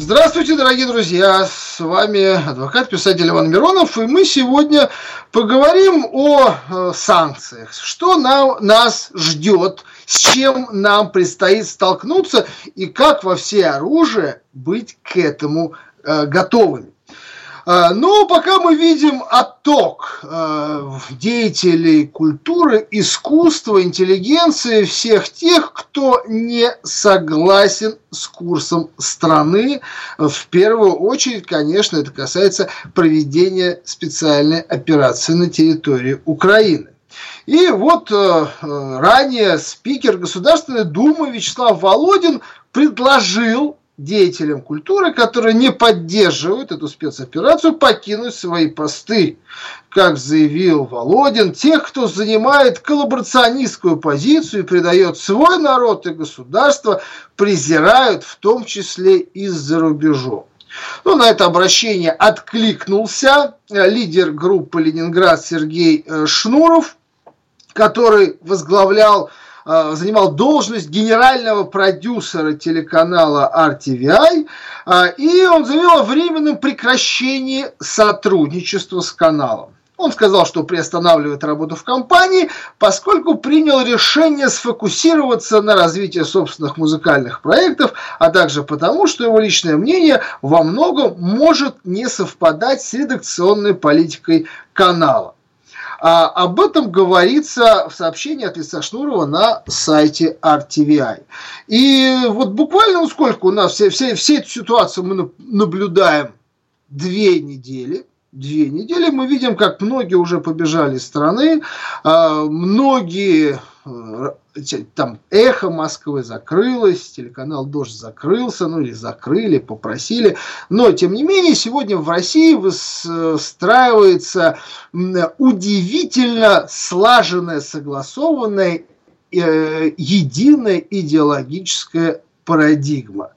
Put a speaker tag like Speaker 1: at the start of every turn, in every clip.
Speaker 1: Здравствуйте, дорогие друзья! С вами адвокат-писатель Иван Миронов, и мы сегодня поговорим о э, санкциях. Что нам, нас ждет, с чем нам предстоит столкнуться и как во все оружие быть к этому э, готовыми. А, но пока мы видим отток а, деятелей культуры, искусства, интеллигенции, всех тех, кто не согласен с курсом страны. В первую очередь, конечно, это касается проведения специальной операции на территории Украины. И вот э, ранее спикер Государственной Думы Вячеслав Володин предложил деятелям культуры, которые не поддерживают эту спецоперацию, покинуть свои посты. Как заявил Володин, тех, кто занимает коллаборационистскую позицию и предает свой народ и государство, презирают в том числе и за рубежом. Ну, на это обращение откликнулся лидер группы «Ленинград» Сергей э, Шнуров, который возглавлял Э, занимал должность генерального продюсера телеканала RTVI, э, и он заявил о временном прекращении сотрудничества с каналом. Он сказал, что приостанавливает работу в компании, поскольку принял решение сфокусироваться на развитии собственных музыкальных проектов, а также потому, что его личное мнение во многом может не совпадать с редакционной политикой канала. А, об этом говорится в сообщении от лица Шнурова на сайте RTVI. И вот буквально сколько у нас, все, все, все эту ситуацию мы наблюдаем две недели. Две недели мы видим, как многие уже побежали из страны, а, многие э, там эхо Москвы закрылось, телеканал Дождь закрылся, ну или закрыли, попросили. Но, тем не менее, сегодня в России выстраивается удивительно слаженная, согласованная, э, единая идеологическая парадигма.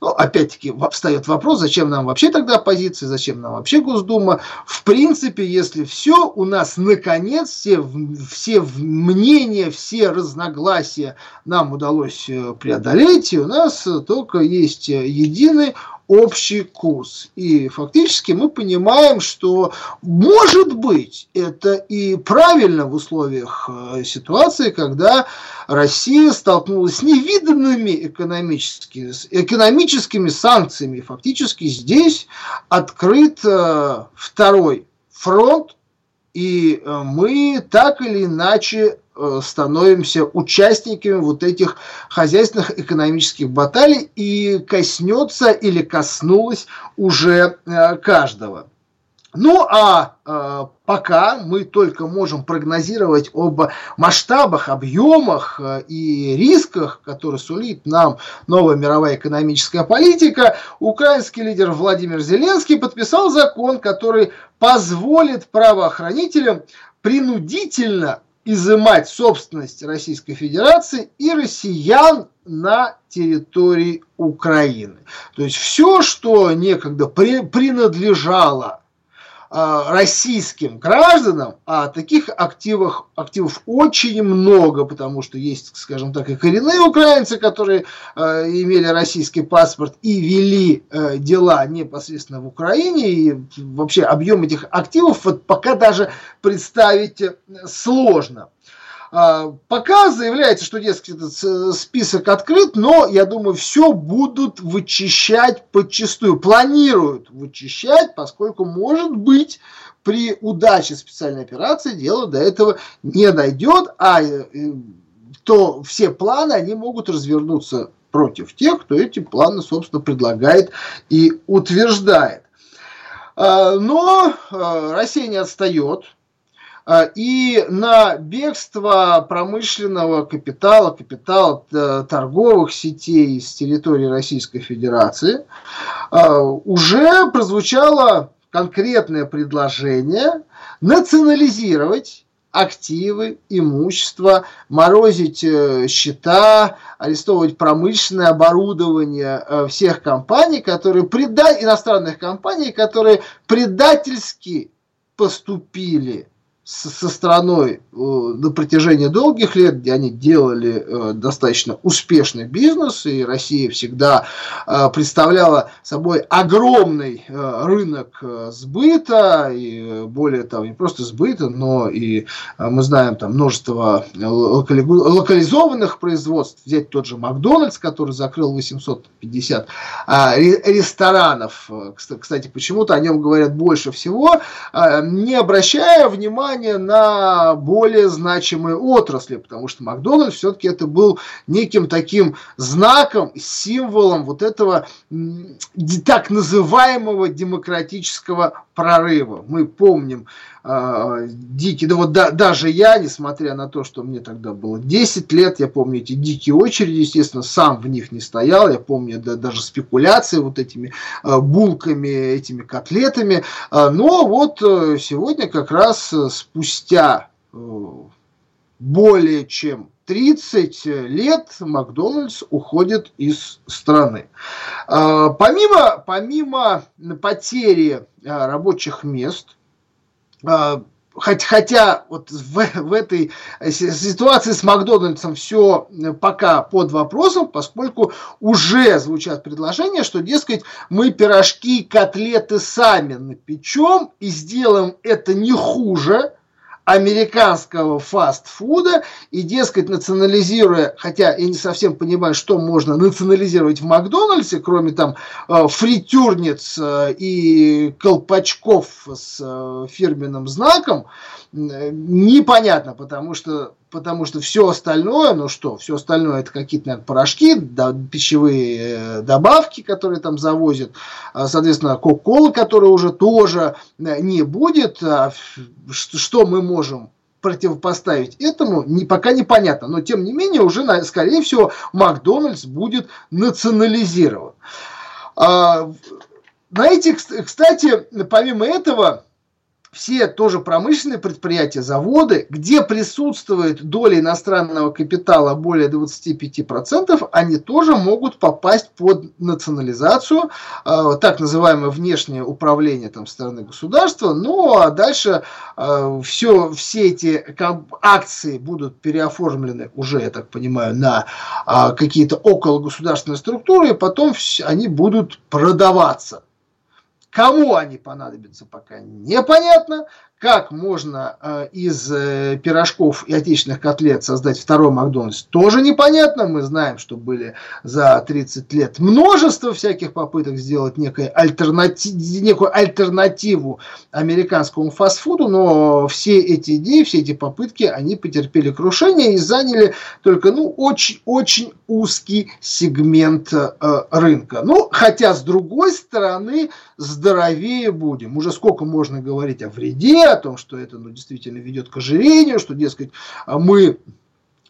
Speaker 1: Ну, опять-таки, встает вопрос, зачем нам вообще тогда оппозиция, зачем нам вообще Госдума. В принципе, если все, у нас наконец все, все мнения, все разногласия нам удалось э, преодолеть, и у нас только есть единый общий курс. И фактически мы понимаем, что может быть это и правильно в условиях э, ситуации, когда Россия столкнулась с невиданными экономическими, экономическими санкциями. Фактически здесь открыт э, второй фронт, и э, мы так или иначе становимся участниками вот этих хозяйственных экономических баталий и коснется или коснулось уже э, каждого. Ну а э, пока мы только можем прогнозировать об масштабах, объемах э, и рисках, которые сулит нам новая мировая экономическая политика, украинский лидер Владимир Зеленский подписал закон, который позволит правоохранителям принудительно изымать собственность Российской Федерации и россиян на территории Украины. То есть все, что некогда при, принадлежало российским гражданам, а таких активов, активов очень много, потому что есть, скажем так, и коренные украинцы, которые э, имели российский паспорт и вели э, дела непосредственно в Украине, и вообще объем этих активов вот пока даже представить сложно. А, пока заявляется, что, дескать, этот э, список открыт, но, я думаю, все будут вычищать подчастую. Планируют вычищать, поскольку, может быть, при удаче специальной операции дело до этого не дойдет, а э, то все планы, они могут развернуться против тех, кто эти планы, собственно, предлагает и утверждает. А, но э, Россия не отстает. И на бегство промышленного капитала, капитала торговых сетей с территории Российской Федерации, уже прозвучало конкретное предложение национализировать активы, имущество, морозить э, счета, арестовывать промышленное оборудование э, всех компаний, которые преда... иностранных компаний, которые предательски поступили со страной э, на протяжении долгих лет, где они делали э, достаточно успешный бизнес, и Россия всегда э, представляла собой огромный рынок сбыта, и более того, не просто сбыта, но и мы знаем там множество локализованных производств, взять тот же Макдональдс, который закрыл 850 а, ресторанов, кстати, почему-то о нем говорят больше всего, не обращая внимания внимание на более значимые отрасли, потому что Макдональдс все-таки это был неким таким знаком, символом вот этого так называемого демократического прорыва. Мы помним э, дикий, да вот да, даже я, несмотря на то, что мне тогда было 10 лет, я помню эти дикие очереди, естественно, сам в них не стоял, я помню да, даже спекуляции вот этими э, булками, этими котлетами, э, но вот э, сегодня как раз спустя э, более чем 30 лет Макдональдс уходит из страны. А, помимо, помимо потери а, рабочих мест, а, хотя вот в, в этой ситуации с Макдональдсом все пока под вопросом, поскольку уже звучат предложения, что, дескать, мы пирожки, котлеты сами напечем и сделаем это не хуже, американского фастфуда и, дескать, национализируя, хотя я не совсем понимаю, что можно национализировать в Макдональдсе, кроме там э, фритюрниц э, и колпачков с э, фирменным знаком, непонятно, потому что, потому что все остальное, ну что, все остальное это какие-то, наверное, порошки, да, пищевые э, добавки, которые там завозят, а, соответственно, кока-кола, которая уже тоже э, не будет, а что мы можем противопоставить этому, не, пока непонятно. Но, тем не менее, уже, скорее всего, Макдональдс будет национализирован. А, на эти, кстати, помимо этого, все тоже промышленные предприятия, заводы, где присутствует доля иностранного капитала более 25%, они тоже могут попасть под национализацию, э, так называемое внешнее управление там, стороны государства. Ну а дальше э, все, все эти акции будут переоформлены уже, я так понимаю, на э, какие-то около государственные структуры, и потом они будут продаваться. Кому они понадобятся, пока непонятно. Как можно э, из э, пирожков и отечественных котлет создать второй Макдональдс, тоже непонятно. Мы знаем, что были за 30 лет множество всяких попыток сделать некую, альтернатив, некую альтернативу американскому фастфуду, но все эти идеи, все эти попытки, они потерпели крушение и заняли только ну, очень-очень узкий сегмент э, рынка. Ну, хотя, с другой стороны, здоровее будем. Уже сколько можно говорить о вреде, о том, что это ну, действительно ведет к ожирению, что, дескать, мы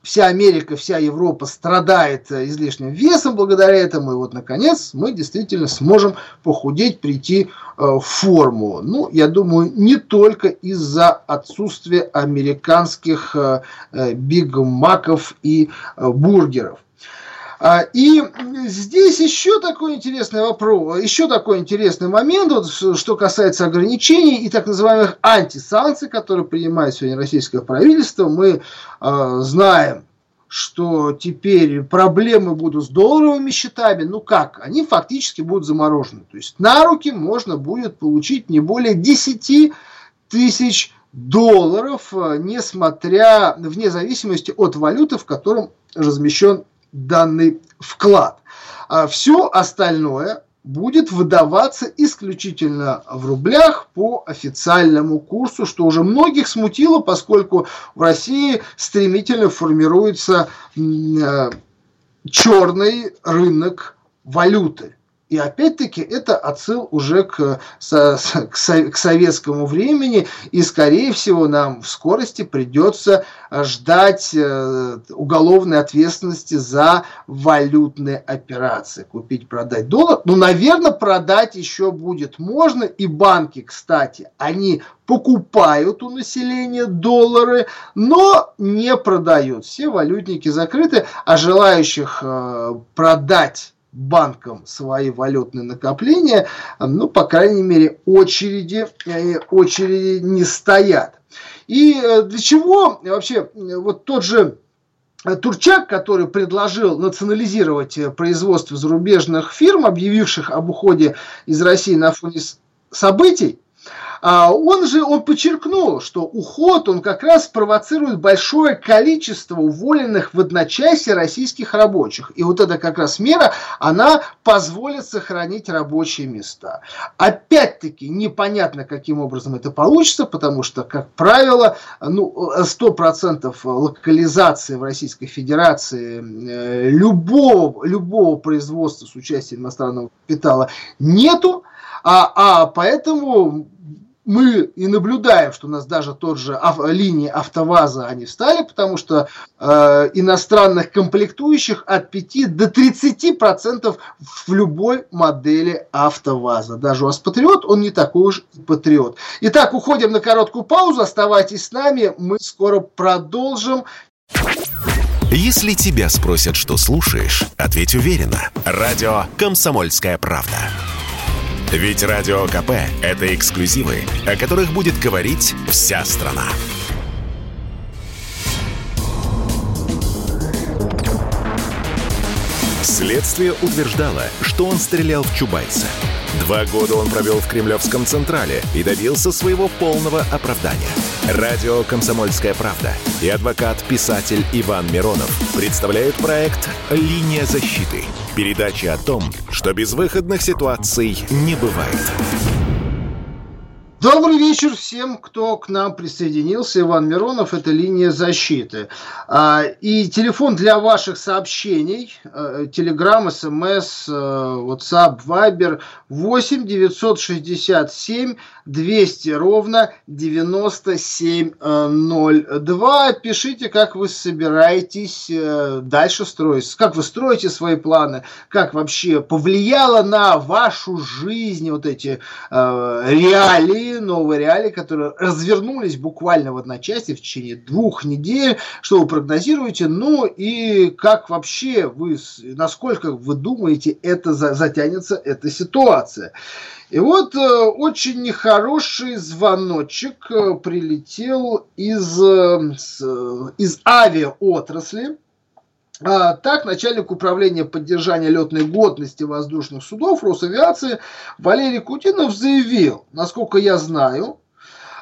Speaker 1: вся Америка, вся Европа страдает э, излишним весом благодаря этому, и вот, наконец, мы действительно сможем похудеть, прийти э, в форму. Ну, я думаю, не только из-за отсутствия американских э, бигмаков и бургеров. А, и здесь еще такой интересный вопрос, еще такой интересный момент, вот, что касается ограничений и так называемых антисанкций, которые принимает сегодня российское правительство. Мы э, знаем, что теперь проблемы будут с долларовыми счетами. Ну как? Они фактически будут заморожены. То есть на руки можно будет получить не более 10 тысяч долларов, а, несмотря, вне зависимости от валюты, в котором размещен данный вклад. А все остальное будет выдаваться исключительно в рублях по официальному курсу, что уже многих смутило, поскольку в России стремительно формируется э, черный рынок валюты. И опять-таки это отсыл уже к, к, к советскому времени, и скорее всего нам в скорости придется ждать э, уголовной ответственности за валютные операции. Купить, продать доллар. Ну, наверное, продать еще будет можно. И банки, кстати, они покупают у населения доллары, но не продают. Все валютники закрыты, а желающих э, продать банкам свои валютные накопления, ну, по крайней мере, очереди, э, очереди не стоят. И э, для чего вообще вот тот же Турчак, который предложил национализировать производство зарубежных фирм, объявивших об уходе из России на фоне событий, он же он подчеркнул, что уход он как раз провоцирует большое количество уволенных в одночасье российских рабочих. И вот эта как раз мера, она позволит сохранить рабочие места. Опять-таки непонятно, каким образом это получится, потому что, как правило, ну, 100% локализации в Российской Федерации э, любого, любого производства с участием иностранного капитала нету. А, а поэтому мы и наблюдаем, что у нас даже тот же ав, линии АвтоВАЗа они встали, потому что э, иностранных комплектующих от 5 до 30 процентов в любой модели АвтоВАЗа. Даже у вас Патриот, он не такой уж Патриот. Итак, уходим на короткую паузу, оставайтесь с нами, мы скоро продолжим.
Speaker 2: Если тебя спросят, что слушаешь, ответь уверенно. Радио «Комсомольская правда». Ведь Радио КП – это эксклюзивы, о которых будет говорить вся страна. Следствие утверждало, что он стрелял в Чубайса. Два года он провел в Кремлевском Централе и добился своего полного оправдания. Радио «Комсомольская правда» и адвокат-писатель Иван Миронов представляют проект «Линия защиты». Передача о том, что безвыходных ситуаций не бывает.
Speaker 1: Добрый вечер всем, кто к нам присоединился. Иван Миронов, это линия защиты. А, и телефон для ваших сообщений, телеграм, смс, WhatsApp, Viber 8 967 200 ровно 9702. Пишите, как вы собираетесь э, дальше строить, как вы строите свои планы, как вообще повлияло на вашу жизнь вот эти э, новые реалии, которые развернулись буквально в одночасье в течение двух недель. Что вы прогнозируете? Ну и как вообще вы, насколько вы думаете, это затянется, эта ситуация? И вот э, очень нехороший звоночек э, прилетел из, э, из авиаотрасли. А, так, начальник управления поддержания летной годности воздушных судов Росавиации Валерий Кутинов заявил, насколько я знаю,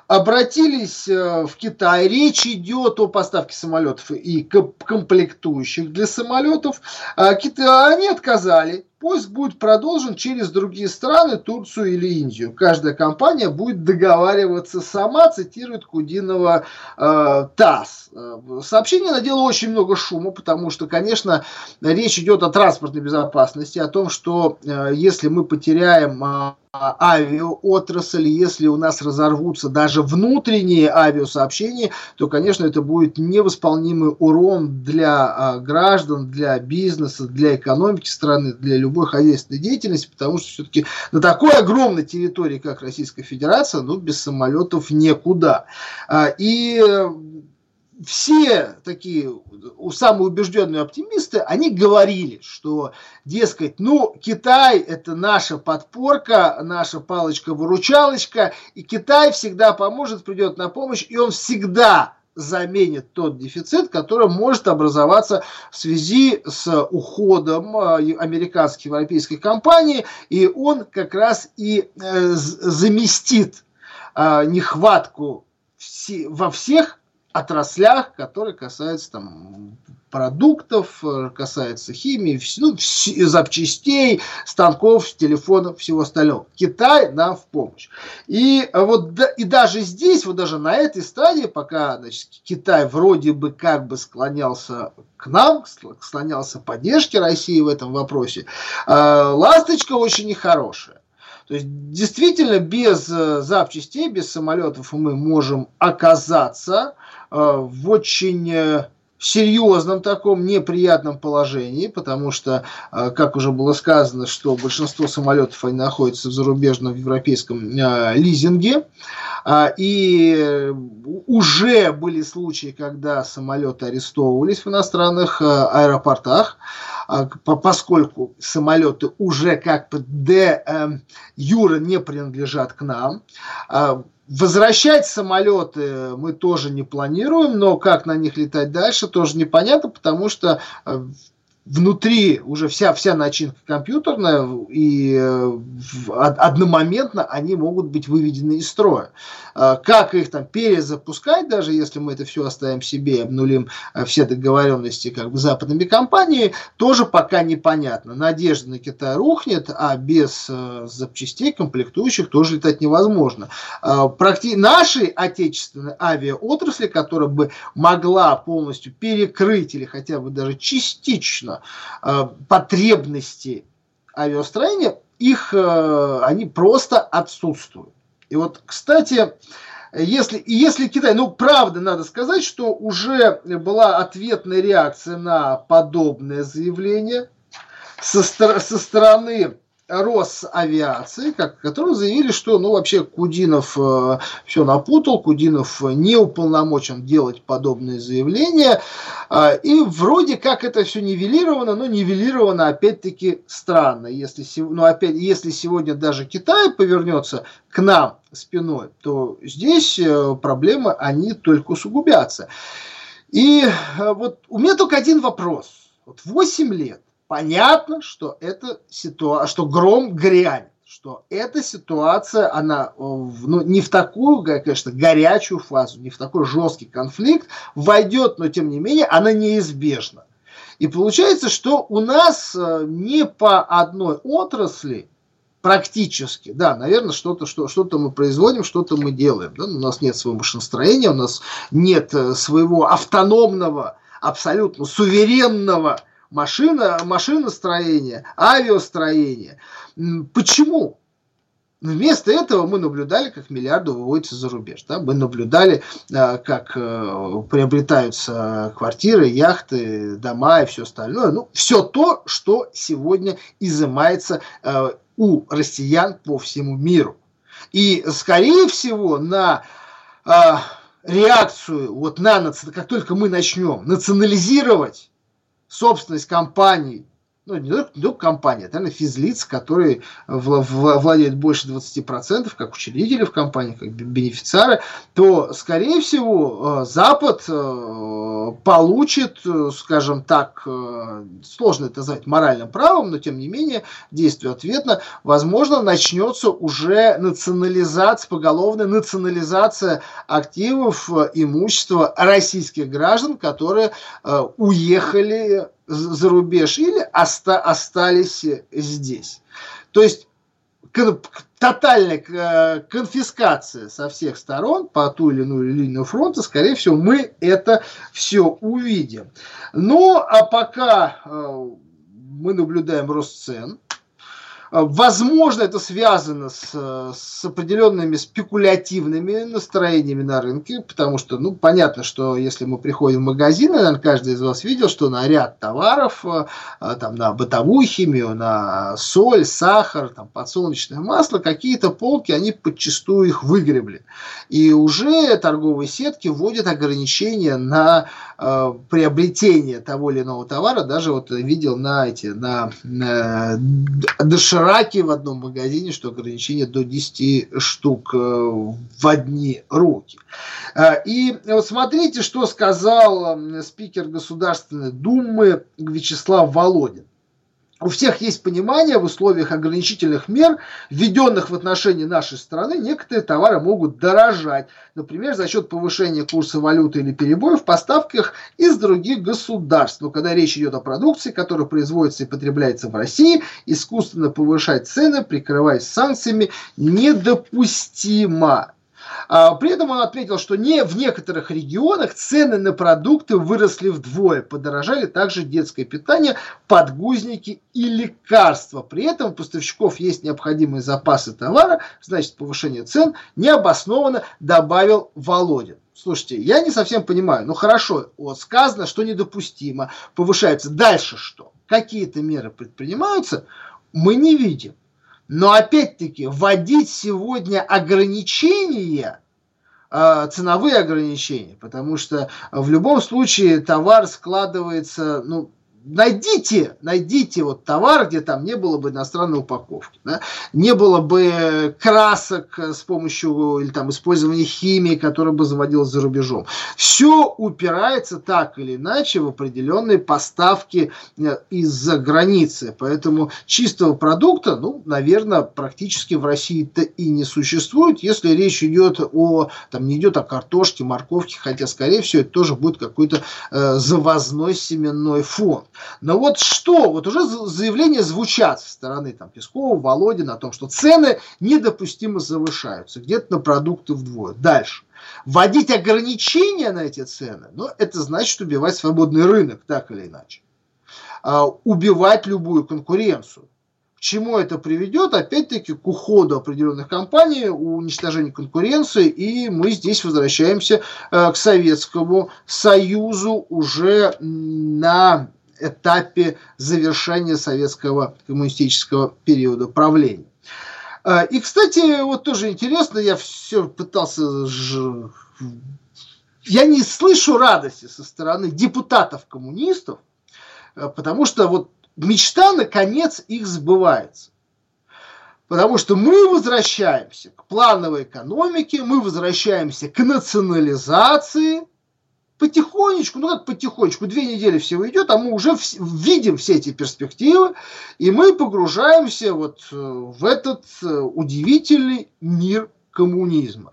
Speaker 1: обратились в Китай. Речь идет о поставке самолетов и комплектующих для самолетов. А, они отказали Поиск будет продолжен через другие страны, Турцию или Индию. Каждая компания будет договариваться сама, цитирует Кудинова э, ТАСС. Э, сообщение надело очень много шума, потому что, конечно, речь идет о транспортной безопасности, о том, что э, если мы потеряем э, авиаотрасль, если у нас разорвутся даже внутренние авиасообщения, то, конечно, это будет невосполнимый урон для а, граждан, для бизнеса, для экономики страны, для любой хозяйственной деятельности, потому что все-таки на такой огромной территории, как Российская Федерация, ну, без самолетов некуда. А, и все такие самые убежденные оптимисты, они говорили, что, дескать, ну, Китай это наша подпорка, наша палочка-выручалочка, и Китай всегда поможет, придет на помощь, и он всегда заменит тот дефицит, который может образоваться в связи с уходом э, американской европейской компании, и он как раз и э, заместит э, нехватку во всех отраслях, которые касаются там продуктов, э, касается химии, ну, запчастей, станков, телефонов, всего остального. Китай нам в помощь. И вот и даже здесь, вот даже на этой стадии, пока значит, Китай вроде бы как бы склонялся к нам, склонялся к поддержке России в этом вопросе, э, ласточка очень нехорошая. То есть действительно без э, запчастей, без самолетов мы можем оказаться в очень серьезном таком неприятном положении, потому что, э, как уже было сказано, что большинство самолетов они находятся в зарубежном в европейском э, лизинге, а, и уже были случаи, когда самолеты арестовывались в иностранных э, аэропортах, а, поскольку самолеты уже как бы де юра не принадлежат к нам. Возвращать самолеты мы тоже не планируем, но как на них летать дальше тоже непонятно, потому что э, внутри уже вся, вся начинка компьютерная, и э, одномоментно они могут быть выведены из строя. Э, как их там перезапускать, даже если мы это все оставим себе и обнулим э, все договоренности как бы западными компаниями, тоже пока непонятно. Надежда на Китай рухнет, а без запчастей, комплектующих тоже летать невозможно. Практи... Нашей отечественной авиаотрасли, которая бы могла полностью перекрыть или хотя бы даже частично э, потребности авиастроения, их, э, они просто отсутствуют. И вот, кстати, если, если Китай, ну, правда, надо сказать, что уже была ответная реакция на подобное заявление со, со стороны Росавиации, как, которые заявили, что ну, вообще Кудинов э, все напутал, Кудинов не уполномочен делать подобные заявления. Э, и вроде как это все нивелировано, но нивелировано опять-таки странно. Если, ну, опять, если сегодня даже Китай повернется к нам спиной, то здесь э, проблемы, они только усугубятся. И э, вот у меня только один вопрос. Вот 8 лет понятно, что это ситуация, что гром грянет, что эта ситуация, она ну, не в такую, конечно, горячую фазу, не в такой жесткий конфликт войдет, но тем не менее она неизбежна. И получается, что у нас э, не по одной отрасли практически, да, наверное, что-то что, что мы производим, что-то мы делаем. Да? У нас нет своего машиностроения, у нас нет э, своего автономного, абсолютно суверенного машина, машиностроение, авиастроение. Почему? Вместо этого мы наблюдали, как миллиарды выводятся за рубеж. Да? Мы наблюдали, э, как э, приобретаются квартиры, яхты, дома и все остальное. Ну, все то, что сегодня изымается э, у россиян по всему миру. И, скорее всего, на реакцию, вот на, как только мы начнем национализировать собственность компаний, ну, не только, не только компания, а, наверное, физлиц, которые владеют больше 20%, как учредители в компании, как бенефициары, то, скорее всего, э, Запад э, получит, э, скажем так, сложно это назвать моральным правом, но, тем не менее, действие ответно, возможно, начнется уже национализация, поголовная национализация активов, имущества российских граждан, которые уехали за рубеж или оста остались здесь. То есть тотальная э, конфискация со всех сторон по ту или иную линию фронта, скорее всего, мы это все увидим. Ну, а пока э, мы наблюдаем рост цен, возможно, это связано с, с определенными спекулятивными настроениями на рынке, потому что, ну, понятно, что если мы приходим в магазин, наверное, каждый из вас видел, что на ряд товаров, а, а, там, на бытовую химию, на соль, сахар, там, подсолнечное масло, какие-то полки, они подчастую их выгребли. И уже торговые сетки вводят ограничения на э, приобретение того или иного товара. Даже вот видел на эти, на, на дошираки в одном магазине, что ограничение до 10 штук э, в одни руки. Э, и вот смотрите, что сказал спикер Государственной Думы Вячеслав Володин. У всех есть понимание в условиях ограничительных мер, введенных в отношении нашей страны, некоторые товары могут дорожать. Например, за счет повышения курса валюты или перебоев в поставках из других государств. Но когда речь идет о продукции, которая производится и потребляется в России, искусственно повышать цены, прикрываясь санкциями, недопустимо. А, при этом он отметил, что не в некоторых регионах цены на продукты выросли вдвое. Подорожали также детское питание, подгузники и лекарства. При этом у поставщиков есть необходимые запасы товара, значит повышение цен необоснованно добавил Володин. Слушайте, я не совсем понимаю. Ну хорошо, вот сказано, что недопустимо, повышается. Дальше что? Какие-то меры предпринимаются, мы не видим. Но опять-таки вводить сегодня ограничения, а, ценовые ограничения, потому что в любом случае товар складывается, ну, найдите, найдите вот товар, где там не было бы иностранной упаковки, да? не было бы красок с помощью или там использования химии, которая бы заводилась за рубежом. Все упирается так или иначе в определенные поставки э, из-за границы. Поэтому чистого продукта, ну, наверное, практически в России-то и не существует, если речь идет о, там не идет о картошке, морковке, хотя, скорее всего, это тоже будет какой-то э, завозной семенной фонд. Но вот что, вот уже заявления звучат со стороны там, Пескова, Володина о том, что цены недопустимо завышаются, где-то на продукты вдвое. Дальше. Вводить ограничения на эти цены, ну, это значит убивать свободный рынок, так или иначе. А, убивать любую конкуренцию. К чему это приведет? Опять-таки к уходу определенных компаний, уничтожению конкуренции, и мы здесь возвращаемся э, к Советскому Союзу уже на этапе завершения советского коммунистического периода правления. А, и, кстати, вот тоже интересно, я все пытался... Я не слышу радости со стороны депутатов-коммунистов, а, потому что вот мечта, наконец, их сбывается. Потому что мы возвращаемся к плановой экономике, мы возвращаемся к национализации – потихонечку, ну как потихонечку, две недели всего идет, а мы уже в, видим все эти перспективы, и мы погружаемся вот э, в этот э, удивительный мир коммунизма.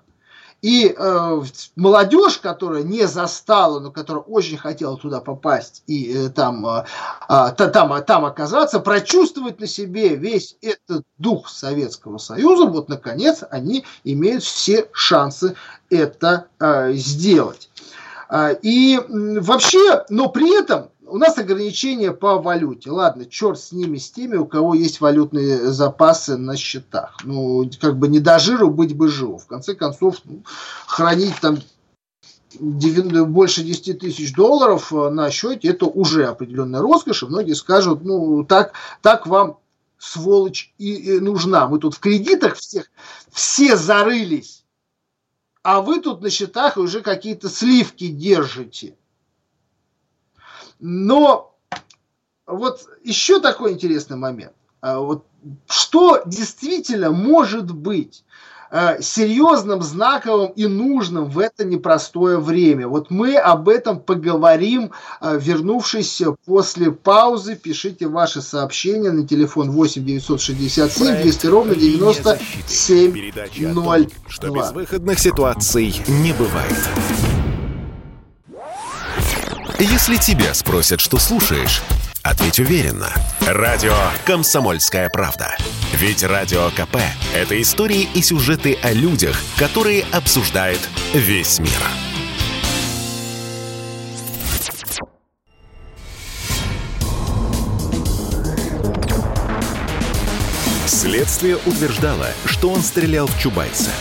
Speaker 1: И э, молодежь, которая не застала, но которая очень хотела туда попасть и э, там, э, э, там, там оказаться, прочувствовать на себе весь этот дух Советского Союза, вот наконец они имеют все шансы это э, сделать. А, и вообще, но при этом у нас ограничения по валюте. Ладно, черт с ними, с теми, у кого есть валютные запасы на счетах. Ну, как бы не до жиру быть бы живу. В конце концов, ну, хранить там больше 10 тысяч долларов э, на счете, это уже определенная роскошь. И многие скажут, ну, так, так вам сволочь и, и нужна. Мы тут в кредитах всех, все зарылись а вы тут на счетах уже какие-то сливки держите. Но вот еще такой интересный момент. А вот что действительно может быть серьезным, знаковым и нужным в это непростое время. Вот мы об этом поговорим, э, вернувшись после паузы. Пишите ваши сообщения на телефон 8 967 200 ровно 97 0.
Speaker 2: Что безвыходных ситуаций не бывает. Если тебя спросят, что слушаешь, ответь уверенно. Радио «Комсомольская правда». Ведь Радио КП – это истории и сюжеты о людях, которые обсуждает весь мир. Следствие утверждало, что он стрелял в Чубайса.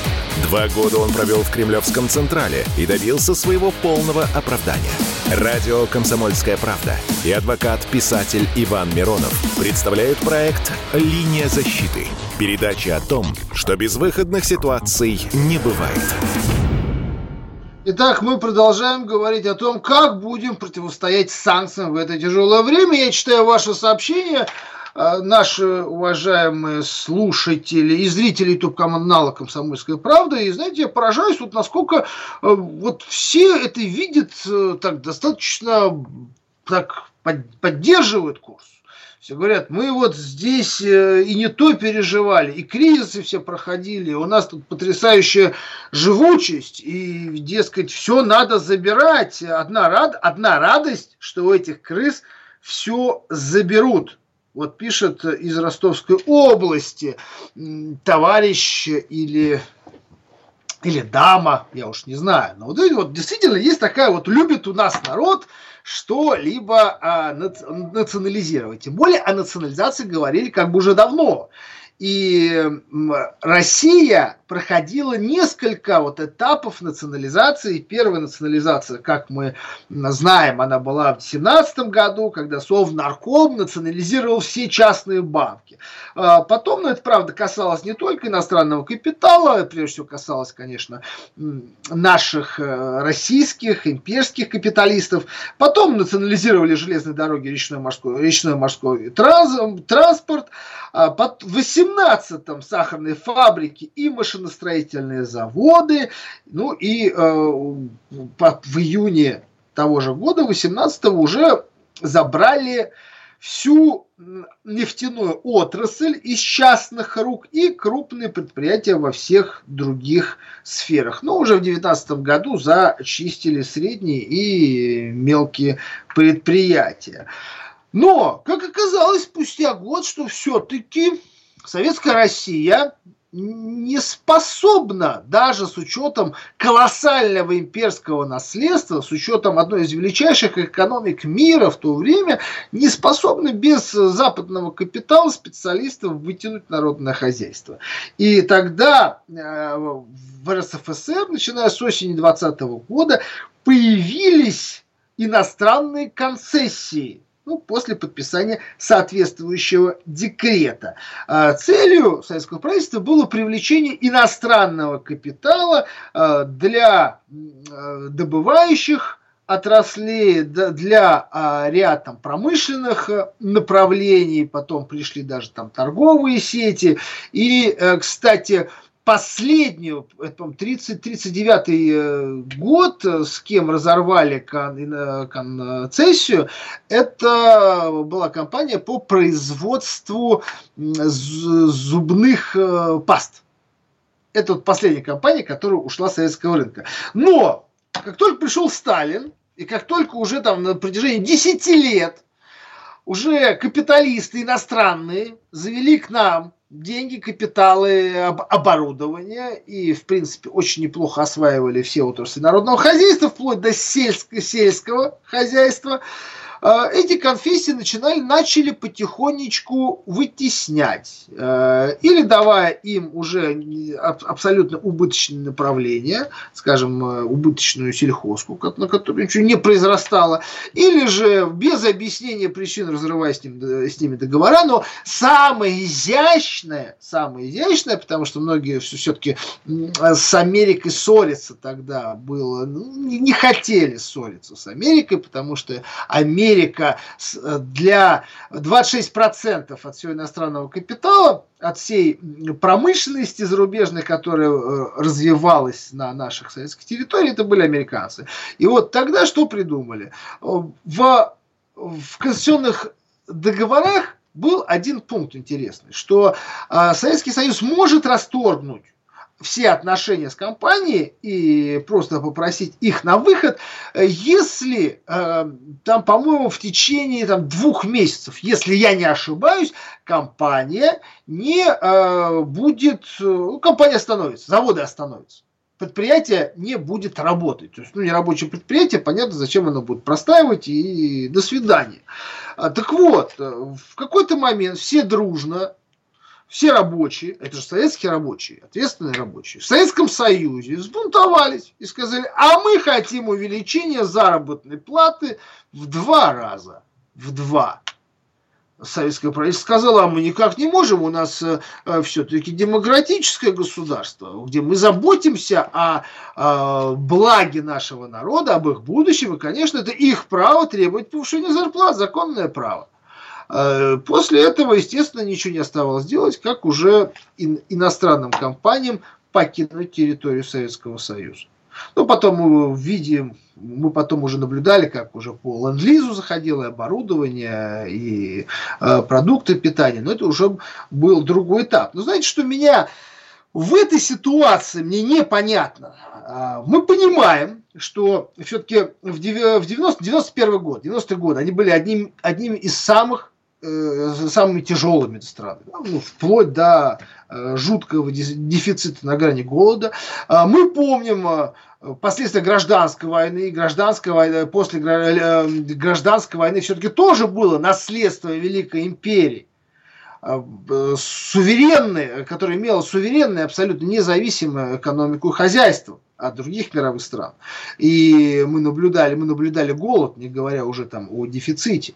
Speaker 2: Два года он провел в Кремлевском Централе и добился своего полного оправдания – Радио «Комсомольская правда» и адвокат-писатель Иван Миронов представляют проект «Линия защиты». Передача о том, что безвыходных ситуаций не бывает.
Speaker 1: Итак, мы продолжаем говорить о том, как будем противостоять санкциям в это тяжелое время. Я читаю ваше сообщение. А, наши уважаемые слушатели и зрители YouTube-канала «Комсомольская правда». И, знаете, я поражаюсь, вот насколько э, вот все это видят э, так достаточно так поддерживают курс. Все говорят, мы вот здесь э, и не то переживали, и кризисы все проходили, у нас тут потрясающая живучесть, и, дескать, все надо забирать. Одна, рад, одна радость, что у этих крыс все заберут. Вот пишет из Ростовской области товарищ или или дама, я уж не знаю. Но вот, вот действительно есть такая вот, любит у нас народ что-либо а, национализировать. Тем более о национализации говорили как бы уже давно. И Россия проходила несколько вот этапов национализации. Первая национализация, как мы знаем, она была в 2017 году, когда Совнарком национализировал все частные банки. А потом, ну это правда касалось не только иностранного капитала, прежде всего касалось, конечно, наших э, российских, имперских капиталистов. Потом национализировали железные дороги, речной морской, речной морской транс, транспорт. А в 18-м сахарные фабрики и машиностроительные заводы. Ну и э, в июне того же года, 18-го, уже забрали всю нефтяную отрасль из частных рук и крупные предприятия во всех других сферах. Но уже в 2019 году зачистили средние и мелкие предприятия. Но, как оказалось, спустя год, что все-таки Советская Россия не способна, даже с учетом колоссального имперского наследства, с учетом одной из величайших экономик мира в то время, не способна без западного капитала специалистов вытянуть народное хозяйство. И тогда э, в РСФСР, начиная с осени 2020 года, появились иностранные концессии ну, после подписания соответствующего декрета. А, целью советского правительства было привлечение иностранного капитала а, для а, добывающих отраслей для ряд там, промышленных направлений, потом пришли даже там торговые сети. И, э, кстати, последнюю, это, 30-39 э, год, э, с кем разорвали э, концессию, это была компания по производству зубных паст. Это вот последняя компания, которая ушла с советского рынка. Но, как только пришел Сталин, и как только уже там на протяжении 10 лет уже капиталисты иностранные завели к нам деньги, капиталы, оборудование и, в принципе, очень неплохо осваивали все отрасли народного хозяйства, вплоть до сельского, сельского хозяйства. А, эти конфессии начинали, начали потихонечку вытеснять э, или давая им уже абсолютно убыточное направление, скажем, э, убыточную сельхозку, на которую ничего не произрастало, или же без объяснения причин разрывая с, ним, с ними договора, но самое изящное, самое изящное, потому что многие все-таки с Америкой ссориться тогда было, ну, не хотели ссориться с Америкой, потому что Америка Америка э, для 26% от всего иностранного капитала, от всей промышленности зарубежной, которая э, развивалась на наших советских территориях, это были американцы. И вот тогда что придумали? В, в конституционных договорах был один пункт интересный, что э, Советский Союз может расторгнуть все отношения с компанией и просто попросить их на выход, если э, там, по-моему, в течение там, двух месяцев, если я не ошибаюсь, компания не э, будет, ну, компания остановится, заводы остановятся предприятие не будет работать. То есть, ну, не рабочее предприятие, понятно, зачем оно будет простаивать и до свидания. А, так вот, э, в какой-то момент все дружно все рабочие, это же советские рабочие, ответственные рабочие, в Советском Союзе взбунтовались и сказали, а мы хотим увеличения заработной платы в два раза. В два. Советское правительство сказало, а мы никак не можем, у нас э, э все-таки демократическое государство, где мы заботимся о, о благе нашего народа, об их будущем, и, конечно, это их право требовать повышения зарплат, законное право. Э, после этого, естественно, ничего не оставалось делать, как уже иностранным компаниям покинуть территорию Советского Союза. Ну, потом мы видим, мы потом уже наблюдали, как уже по ленд-лизу заходило оборудование и э, продукты питания, но это уже был другой этап. Но знаете, что меня в этой ситуации мне непонятно. А, мы понимаем, что все-таки в 90, 91 год, 90 год, они были одним, одними из самых самыми тяжелыми странами, ну, вплоть до э, жуткого дефицита на грани голода. А, мы помним э, последствия гражданской войны, гражданской войны, после гражданской войны все-таки тоже было наследство Великой империи. А, суверенной, которая имела суверенную, абсолютно независимую экономику и хозяйство от других мировых стран. И мы наблюдали, мы наблюдали голод, не говоря уже там о дефиците.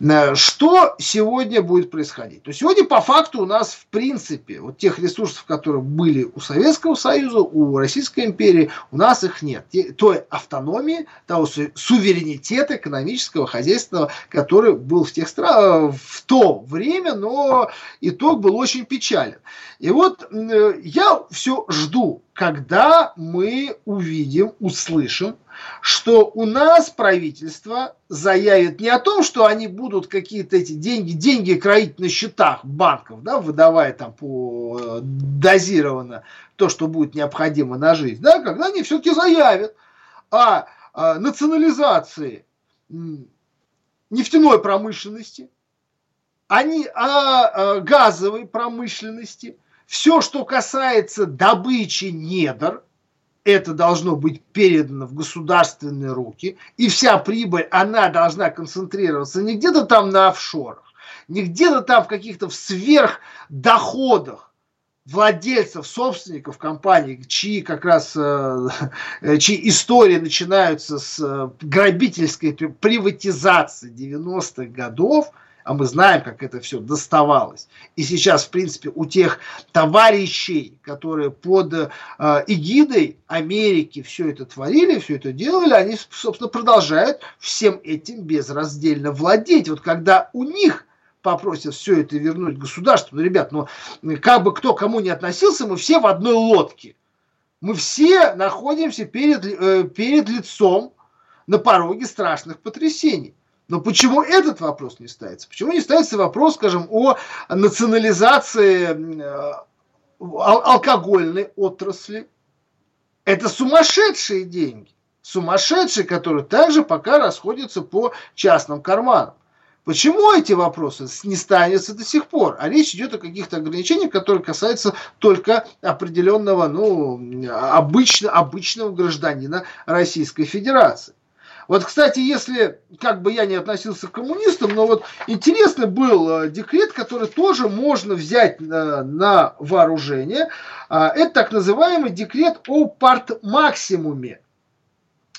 Speaker 1: Э, что сегодня будет происходить? То сегодня по факту у нас в принципе вот тех ресурсов, которые были у Советского Союза, у Российской империи, у нас их нет. Той автономии, того суверенитета экономического, хозяйственного, который был в тех странах в то время, но итог был очень печален. И вот э, я все жду, когда мы увидим, услышим что у нас правительство заявит не о том, что они будут какие-то эти деньги, деньги кроить на счетах банков, да, выдавая там по э, дозированно то, что будет необходимо на жизнь, да, когда они все-таки заявят о, национализации нефтяной промышленности, они о газовой промышленности, все, что касается добычи недр, это должно быть передано в государственные руки, и вся прибыль, она должна концентрироваться не где-то там на офшорах, не где-то там в каких-то сверхдоходах владельцев, собственников компаний, чьи как раз, э, чьи истории начинаются с э, грабительской приватизации 90-х годов – а мы знаем, как это все доставалось. И сейчас, в принципе, у тех товарищей, которые под э, эгидой Америки все это творили, все это делали, они, собственно, продолжают всем этим безраздельно владеть. Вот когда у них попросят все это вернуть государству, ну, ребят, ну, как бы кто кому не относился, мы все в одной лодке. Мы все находимся перед, э, перед лицом на пороге страшных потрясений. Но почему этот вопрос не ставится? Почему не ставится вопрос, скажем, о национализации э, алкогольной отрасли? Это сумасшедшие деньги. Сумасшедшие, которые также пока расходятся по частным карманам. Почему эти вопросы не ставятся до сих пор? А речь идет о каких-то ограничениях, которые касаются только определенного, ну, обычно, обычного гражданина Российской Федерации. Вот, кстати, если, как бы я не относился к коммунистам, но вот интересный был э, декрет, который тоже можно взять на, на вооружение. А, это так называемый декрет о партмаксимуме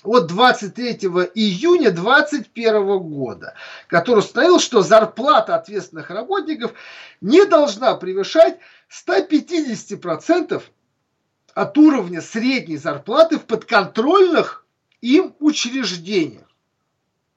Speaker 1: от 23 июня 2021 года, который установил, что зарплата ответственных работников не должна превышать 150% от уровня средней зарплаты в подконтрольных им учреждениях.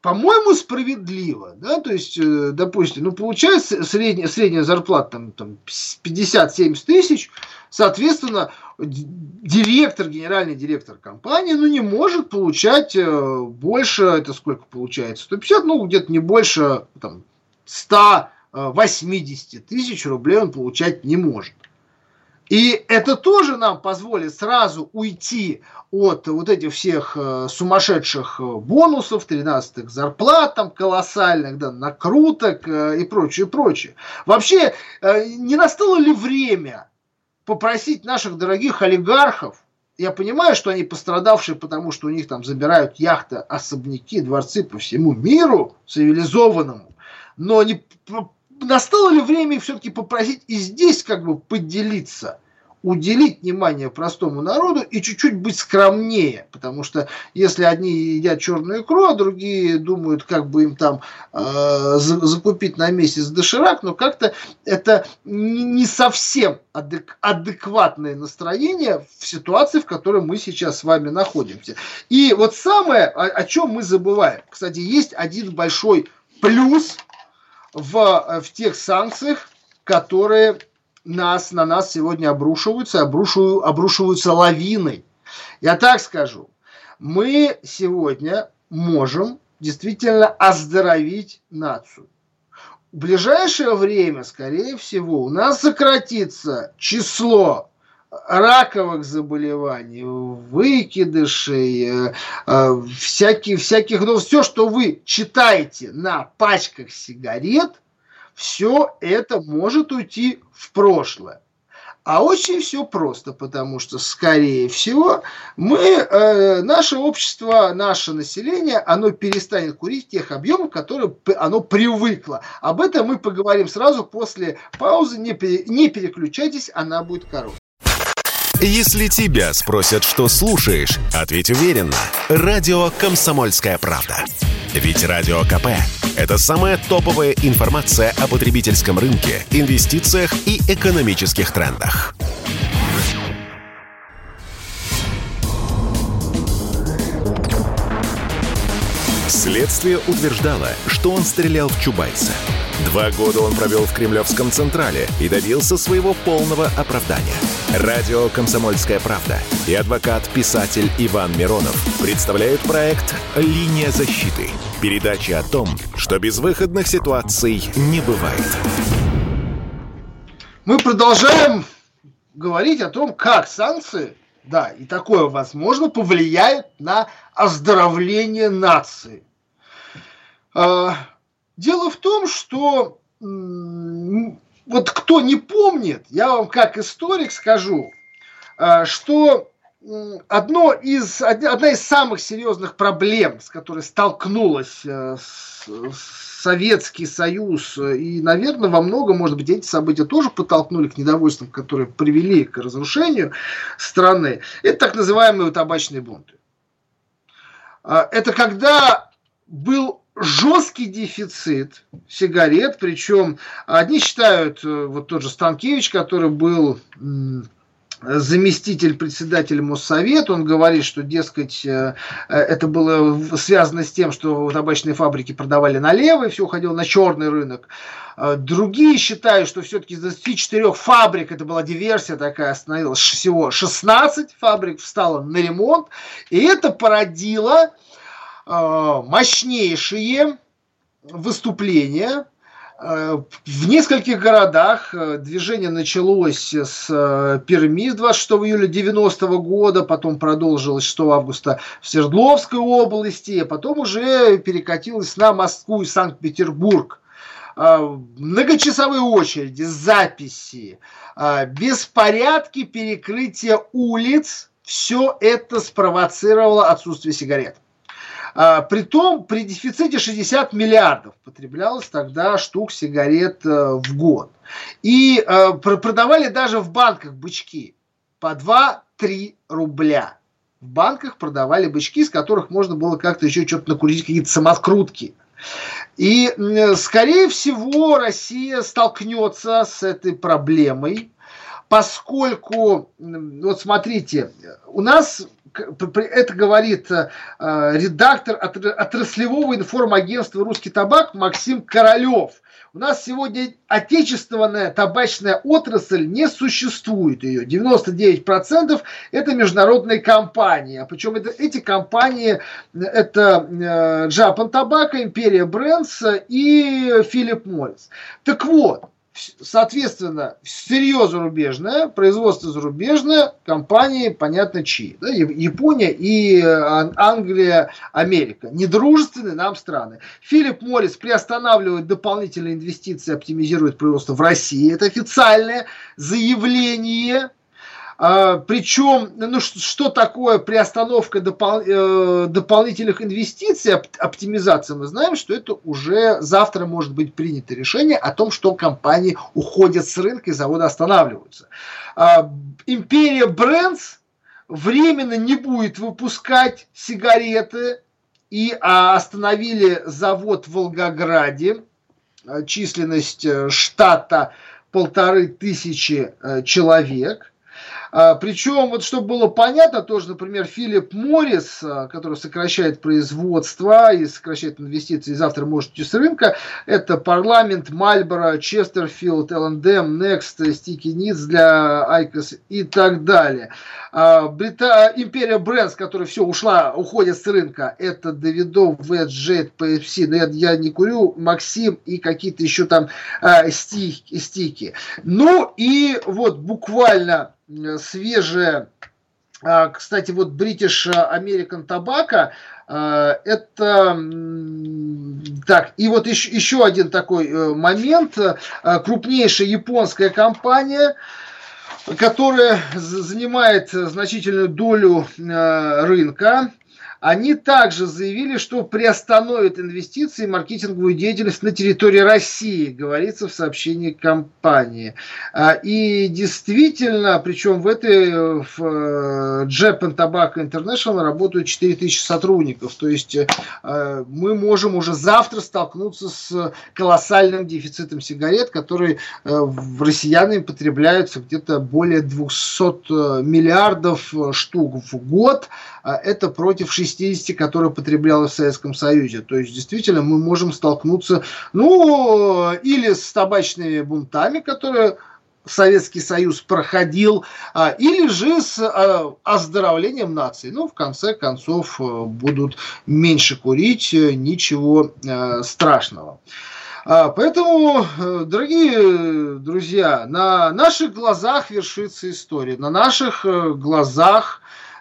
Speaker 1: По-моему, справедливо, да, то есть, э, допустим, ну, получается средняя, средняя зарплата там, там 50-70 тысяч, соответственно, директор, генеральный директор компании, ну, не может получать э, больше, это сколько получается, 150, ну, где-то не больше, там, 180 э, тысяч рублей он получать не может. И это тоже нам позволит сразу уйти от вот этих всех э, сумасшедших э, бонусов, 13-х зарплат там колоссальных, да, накруток э, и прочее, прочее. Вообще, не настало ли время попросить наших дорогих олигархов, я понимаю, что они пострадавшие, потому что у них там забирают яхты, особняки, дворцы по всему миру цивилизованному, но не настало ли время все-таки попросить и здесь как бы поделиться – уделить внимание простому народу и чуть-чуть быть скромнее, потому что если одни едят черную икру, а другие думают, как бы им там э, закупить на месяц доширак, но как-то это не совсем адек адекватное настроение в ситуации, в которой мы сейчас с вами находимся. И вот самое, о, о чем мы забываем, кстати, есть один большой плюс в, в тех санкциях, которые нас, на нас сегодня обрушиваются, обрушиваются, обрушиваются лавиной. Я так скажу, мы сегодня можем действительно оздоровить нацию. В ближайшее время, скорее всего, у нас сократится число раковых заболеваний, выкидышей, э, э, всяких, всяких, ну, все, что вы читаете на пачках сигарет, все это может уйти в прошлое. А очень все просто, потому что, скорее всего, мы, э, наше общество, наше население, оно перестанет курить тех объемов, которые оно привыкло. Об этом мы поговорим сразу после паузы. Не, не переключайтесь, она будет короткой.
Speaker 2: Если тебя спросят, что слушаешь, ответь уверенно. Радио «Комсомольская правда». Ведь Радио КП – это самая топовая информация о потребительском рынке, инвестициях и экономических трендах. Следствие утверждало, что он стрелял в Чубайса – Два года он провел в Кремлевском Централе и добился своего полного оправдания. Радио «Комсомольская правда» и адвокат-писатель Иван Миронов представляют проект «Линия защиты». Передача о том, что безвыходных ситуаций не бывает.
Speaker 1: Мы продолжаем говорить о том, как санкции, да, и такое возможно, повлияют на оздоровление нации. А, Дело в том, что вот кто не помнит, я вам как историк скажу, а, что одно из, одна из самых серьезных проблем, с которой столкнулась э, Советский Союз, и, наверное, во многом, может быть, эти события тоже подтолкнули к недовольствам, которые привели к разрушению страны, это так называемые табачные бунты. А, это когда был жесткий дефицит сигарет, причем одни считают, э, вот тот же Станкевич, который был заместитель председателя Моссовета, он говорит, что, дескать, э, это было связано с тем, что табачные фабрики продавали налево, и все уходило на черный рынок. Другие считают, что все-таки из 24 фабрик, это была диверсия такая, остановилась всего 16 фабрик, встала на ремонт, и это породило мощнейшие выступления э, в нескольких городах э, движение началось с Перми 26 июля 90 года, потом продолжилось 6 августа в Свердловской области, а потом уже перекатилось на Москву и Санкт-Петербург. Многочасовые очереди, записи, беспорядки, перекрытие улиц, все это спровоцировало отсутствие сигарет. А, притом при дефиците 60 миллиардов потреблялось тогда штук сигарет э, в год. И э, продавали даже в банках бычки по 2-3 рубля. В банках продавали бычки, с которых можно было как-то еще что-то накурить, какие-то самоскрутки. И, скорее всего, Россия столкнется с этой проблемой, поскольку, вот смотрите, у нас это говорит э, редактор отраслевого информагентства «Русский табак» Максим Королев. У нас сегодня отечественная табачная отрасль не существует ее. 99% это международные компании. А причем это, эти компании это э, Japan Tobacco, Imperia Brands и Philip Morris. Так вот, соответственно, сырье зарубежное, производство зарубежное, компании, понятно, чьи. Да, Япония и э, Англия, Америка. Недружественные нам страны. Филипп Моррис приостанавливает дополнительные инвестиции, оптимизирует производство в России. Это официальное заявление причем, ну что такое приостановка допол э, дополнительных инвестиций, оп оптимизация, мы знаем, что это уже завтра может быть принято решение о том, что компании уходят с рынка и заводы останавливаются. А, Империя Брендс временно не будет выпускать сигареты и а, остановили завод в Волгограде, а, численность э, штата полторы тысячи э, человек. А, причем, вот чтобы было понятно, тоже, например, Philip Morris, а, который сокращает производство и сокращает инвестиции, завтра может уйти с рынка, это Parliament, Marlboro, Chesterfield, L&M, Next, стики Heets для IQOS и так далее. А, Брита... Imperial Brands, которая все ушла, уходит с рынка, это Davidoff, West, Jade, P&S, но я, я не курю, Максим и какие-то еще там а, стики, стики. Ну и вот буквально свежая кстати, вот British American Tobacco, это так, и вот еще, еще один такой э, момент. Крупнейшая японская компания, которая занимает значительную долю э, рынка, они также заявили, что приостановят инвестиции и маркетинговую деятельность на территории России, говорится в сообщении компании. А, и действительно, причем в этой в э, Japan Tobacco International работают 4000 сотрудников. То есть э, мы можем уже завтра столкнуться с колоссальным дефицитом сигарет, которые э, россиянами потребляются где-то более 200 миллиардов штук в год. А это против 60, которые потребляла в Советском Союзе. То есть, действительно, мы можем столкнуться, ну, или с табачными бунтами, которые Советский Союз проходил, а, или же с а, оздоровлением нации. Ну, в конце концов, э, будут меньше курить, э, ничего э, страшного. Поэтому, дорогие друзья, на наших глазах вершится история, на наших глазах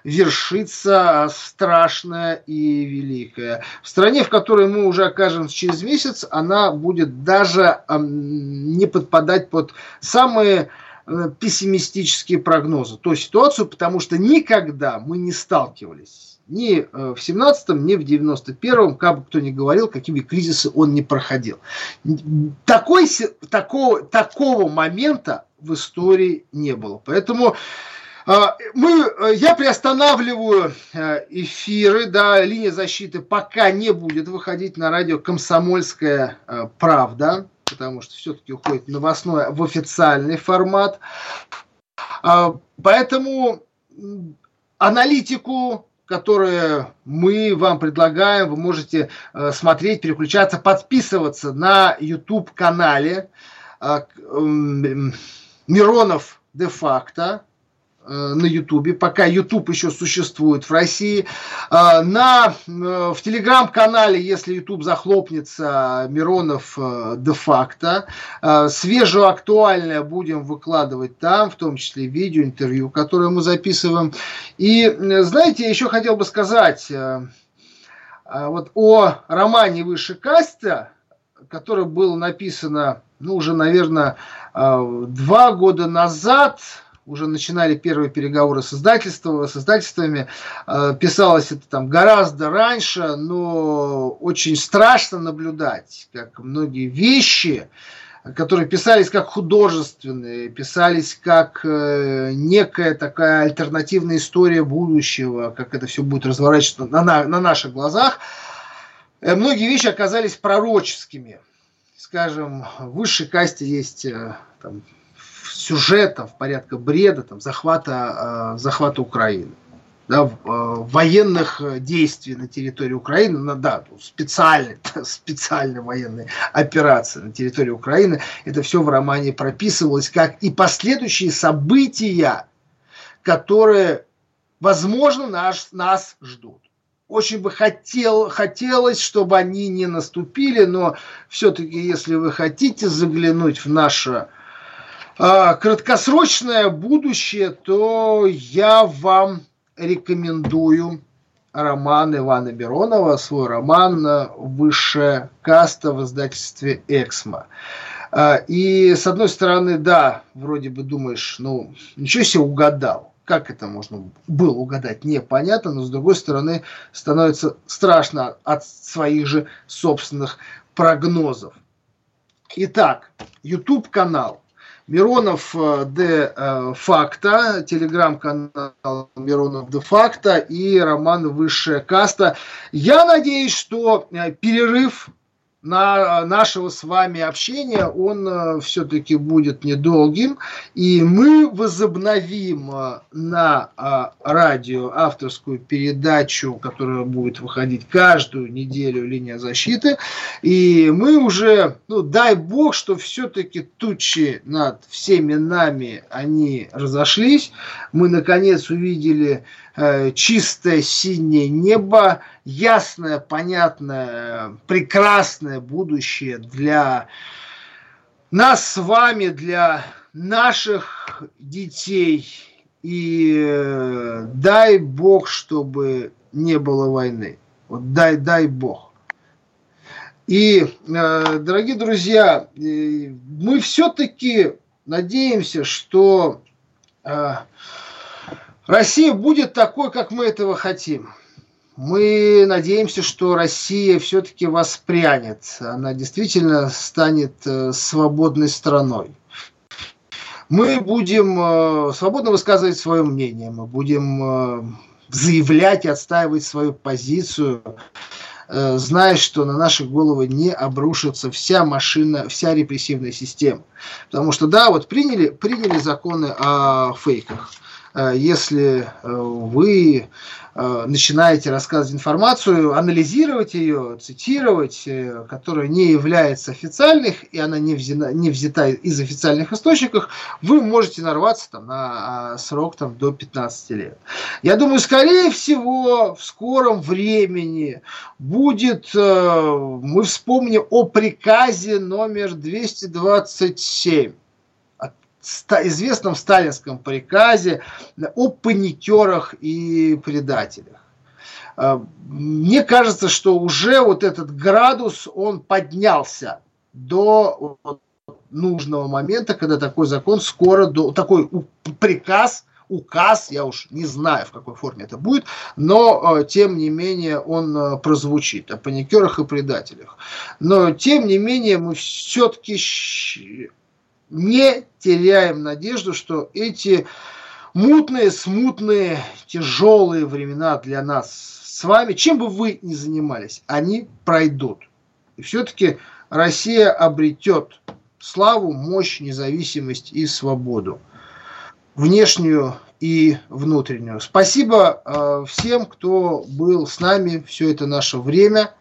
Speaker 1: вершится страшное и великое. В стране, в которой мы уже окажемся через месяц, она будет даже не подпадать под самые э, пессимистические прогнозы, ту ситуацию, потому что никогда мы не сталкивались ни э, в 17-м, ни в 91-м, как бы кто ни говорил, какими кризисы он не проходил. Такой, такого, такого момента в истории не было. Поэтому мы, э, я приостанавливаю э, эфиры, да, линия защиты пока не будет выходить на радио «Комсомольская э, правда», потому что все-таки уходит новостной в официальный формат. А, поэтому аналитику, которую мы вам предлагаем, вы можете смотреть, переключаться, подписываться на YouTube-канале Миронов де-факто, на Ютубе, пока Ютуб еще существует в России. Э, на, э, в телеграм-канале, если Ютуб захлопнется, Миронов де-факто. Свежее, актуальное будем выкладывать там, в том числе видео, интервью, которое мы записываем. И, знаете, я еще хотел бы сказать вот о романе «Выше каста», которое было написано, ну, уже, наверное, два года назад – уже начинали первые переговоры с, издательством, с издательствами. Э, писалось это там гораздо раньше, но очень страшно наблюдать, как многие вещи, которые писались как художественные, писались как э, некая такая альтернативная история будущего, как это все будет разворачиваться на, на, на наших глазах, э, многие вещи оказались пророческими. Скажем, в высшей касте есть там, сюжетов, порядка бреда, там, захвата, э, захвата Украины. Да, э, военных действий на территории Украины, ну, да, специальные, специальные военные операции на территории Украины, это все в романе прописывалось, как и последующие события, которые, возможно, наш, нас ждут. Очень бы хотел, хотелось, чтобы они не наступили, но все-таки, если вы хотите заглянуть в наше краткосрочное будущее, то я вам рекомендую роман Ивана Беронова, свой роман «Высшая каста» в издательстве «Эксмо». А, и, с одной стороны, да, вроде бы думаешь, ну, ничего себе угадал. Как это можно было угадать, непонятно, но, с другой стороны, становится страшно от своих же собственных прогнозов. Итак, YouTube-канал Миронов э, де э, факта, телеграм-канал Миронов де факта и роман «Высшая каста». Я надеюсь, что э, перерыв на нашего с вами общения, он э, все-таки будет недолгим, и мы возобновим э, на э, радио авторскую передачу, которая будет выходить каждую неделю «Линия защиты», и мы уже, ну дай бог, что все-таки тучи над всеми нами, они разошлись, мы наконец увидели чистое синее небо, ясное, понятное, прекрасное будущее для нас с вами, для наших детей. И э, дай Бог, чтобы не было войны. Вот дай, дай Бог. И, э, дорогие друзья, мы все-таки надеемся, что Россия будет такой, как мы этого хотим. Мы надеемся, что Россия все-таки воспрянет. Она действительно станет э, свободной страной. Мы будем э, свободно высказывать свое мнение. Мы будем э, заявлять и отстаивать свою позицию, зная, что на наши головы не обрушится вся машина, вся репрессивная система. Потому что, да, вот приняли, приняли законы о фейках – если э, вы э, начинаете рассказывать информацию, анализировать ее, цитировать, которая не является официальной, и она не взята, не взята из официальных источников, вы можете нарваться там, на срок там, до 15 лет. Я думаю, скорее всего, в скором времени будет, мы вспомним о приказе номер 227 известном сталинском приказе о паникерах и предателях. А, мне кажется, что уже вот этот градус, он поднялся до нужного момента, когда такой закон скоро, до, такой приказ, указ, я уж не знаю, в какой форме это будет, но а, тем не менее он а, прозвучит о паникерах и предателях. Но тем не менее мы все-таки не теряем надежду, что эти мутные, смутные, тяжелые времена для нас с вами, чем бы вы ни занимались, они пройдут. И все-таки Россия обретет славу, мощь, независимость и свободу. Внешнюю и внутреннюю. Спасибо э, всем, кто был с нами все это наше время.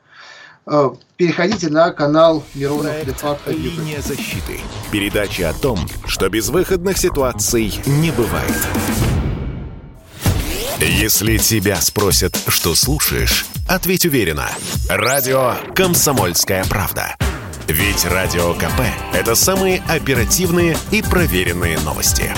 Speaker 1: Э, переходите на канал Миронов
Speaker 2: Дефакто. Линия защиты. Передача о том, что безвыходных ситуаций не бывает. Если тебя спросят, что слушаешь, ответь уверенно. Радио «Комсомольская правда». Ведь Радио КП – это самые оперативные и проверенные новости.